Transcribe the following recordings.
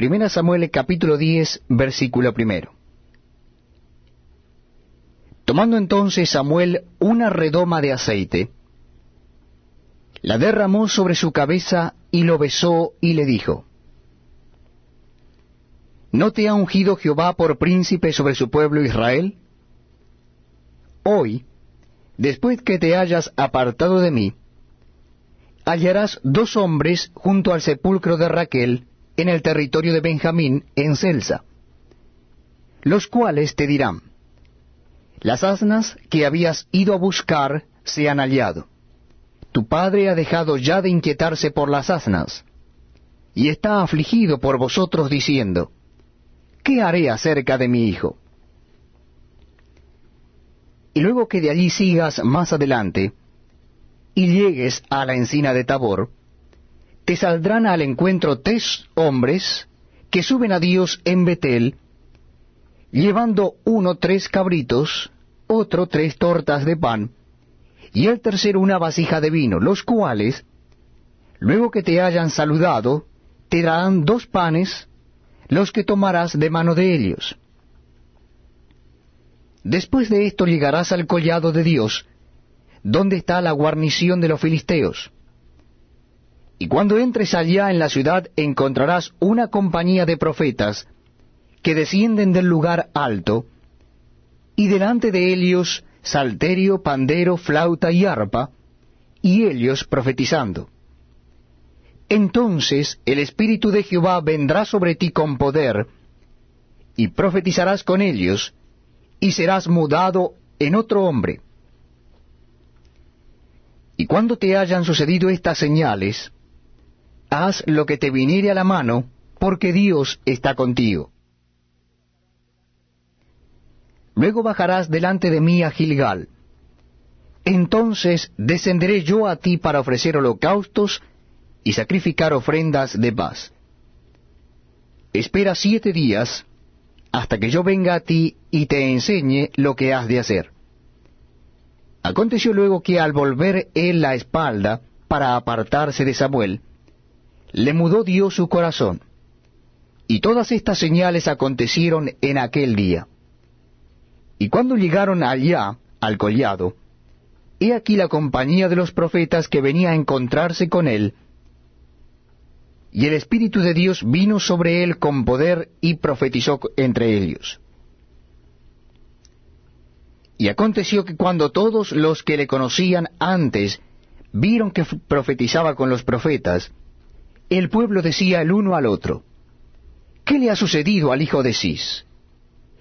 Primera Samuel capítulo 10, versículo primero. Tomando entonces Samuel una redoma de aceite, la derramó sobre su cabeza y lo besó y le dijo, ¿No te ha ungido Jehová por príncipe sobre su pueblo Israel? Hoy, después que te hayas apartado de mí, hallarás dos hombres junto al sepulcro de Raquel en el territorio de Benjamín, en Celsa, los cuales te dirán, las asnas que habías ido a buscar se han hallado. Tu padre ha dejado ya de inquietarse por las asnas, y está afligido por vosotros diciendo, ¿qué haré acerca de mi hijo? Y luego que de allí sigas más adelante, y llegues a la encina de Tabor, te saldrán al encuentro tres hombres que suben a Dios en Betel, llevando uno tres cabritos, otro tres tortas de pan, y el tercero una vasija de vino, los cuales, luego que te hayan saludado, te darán dos panes, los que tomarás de mano de ellos. Después de esto llegarás al collado de Dios, donde está la guarnición de los filisteos. Y cuando entres allá en la ciudad encontrarás una compañía de profetas que descienden del lugar alto, y delante de ellos salterio, pandero, flauta y arpa, y ellos profetizando. Entonces el Espíritu de Jehová vendrá sobre ti con poder, y profetizarás con ellos, y serás mudado en otro hombre. Y cuando te hayan sucedido estas señales, haz lo que te viniere a la mano, porque Dios está contigo. Luego bajarás delante de mí a Gilgal. Entonces descenderé yo a ti para ofrecer holocaustos y sacrificar ofrendas de paz. Espera siete días hasta que yo venga a ti y te enseñe lo que has de hacer. Aconteció luego que al volver él la espalda para apartarse de Samuel, le mudó Dios su corazón. Y todas estas señales acontecieron en aquel día. Y cuando llegaron allá, al collado, he aquí la compañía de los profetas que venía a encontrarse con él, y el Espíritu de Dios vino sobre él con poder y profetizó entre ellos. Y aconteció que cuando todos los que le conocían antes vieron que profetizaba con los profetas, el pueblo decía el uno al otro, ¿qué le ha sucedido al hijo de Cis?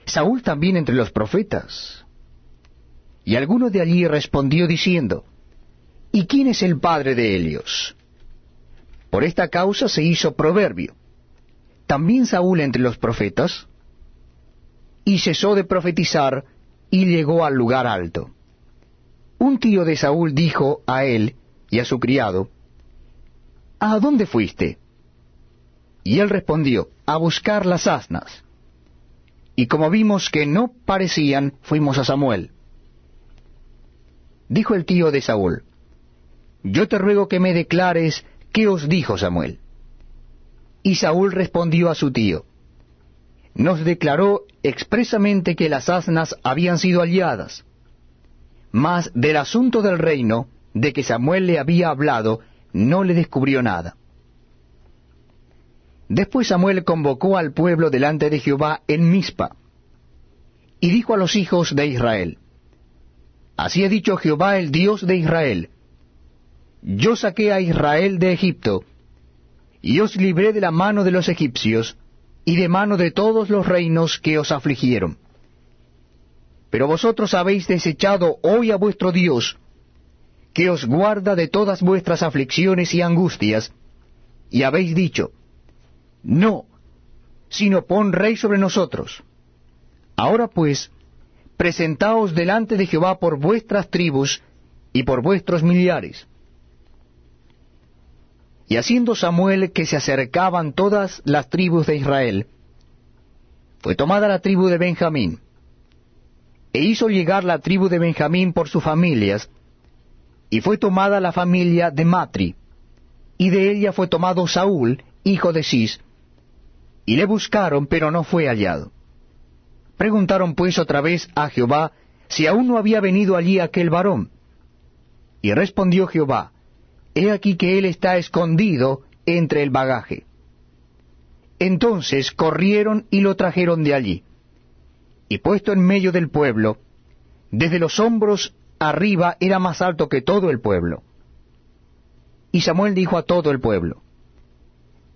Saúl también entre los profetas. Y alguno de allí respondió diciendo, ¿Y quién es el padre de Helios? Por esta causa se hizo proverbio. También Saúl entre los profetas, y cesó de profetizar y llegó al lugar alto. Un tío de Saúl dijo a él y a su criado, ¿A dónde fuiste? Y él respondió, a buscar las asnas. Y como vimos que no parecían, fuimos a Samuel. Dijo el tío de Saúl, Yo te ruego que me declares qué os dijo Samuel. Y Saúl respondió a su tío, Nos declaró expresamente que las asnas habían sido halladas, mas del asunto del reino, de que Samuel le había hablado, no le descubrió nada. Después Samuel convocó al pueblo delante de Jehová en Mizpa, y dijo a los hijos de Israel, Así ha dicho Jehová el Dios de Israel, Yo saqué a Israel de Egipto, y os libré de la mano de los egipcios, y de mano de todos los reinos que os afligieron. Pero vosotros habéis desechado hoy a vuestro Dios, que os guarda de todas vuestras aflicciones y angustias, y habéis dicho, No, sino pon rey sobre nosotros. Ahora pues, presentaos delante de Jehová por vuestras tribus y por vuestros millares. Y haciendo Samuel que se acercaban todas las tribus de Israel, fue tomada la tribu de Benjamín, e hizo llegar la tribu de Benjamín por sus familias, y fue tomada la familia de Matri, y de ella fue tomado Saúl, hijo de Cis, y le buscaron, pero no fue hallado. Preguntaron pues otra vez a Jehová si aún no había venido allí aquel varón. Y respondió Jehová, He aquí que él está escondido entre el bagaje. Entonces corrieron y lo trajeron de allí. Y puesto en medio del pueblo, desde los hombros arriba era más alto que todo el pueblo. Y Samuel dijo a todo el pueblo,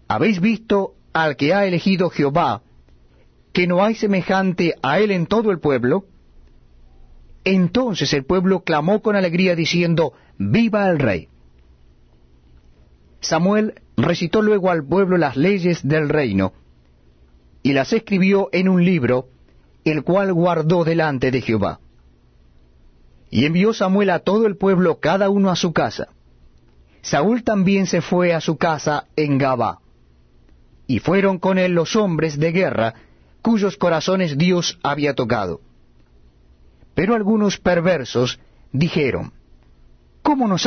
¿Habéis visto al que ha elegido Jehová, que no hay semejante a él en todo el pueblo? Entonces el pueblo clamó con alegría diciendo, Viva el rey. Samuel recitó luego al pueblo las leyes del reino, y las escribió en un libro, el cual guardó delante de Jehová. Y envió Samuel a todo el pueblo cada uno a su casa. Saúl también se fue a su casa en Gabá. Y fueron con él los hombres de guerra, cuyos corazones Dios había tocado. Pero algunos perversos dijeron, ¿Cómo nos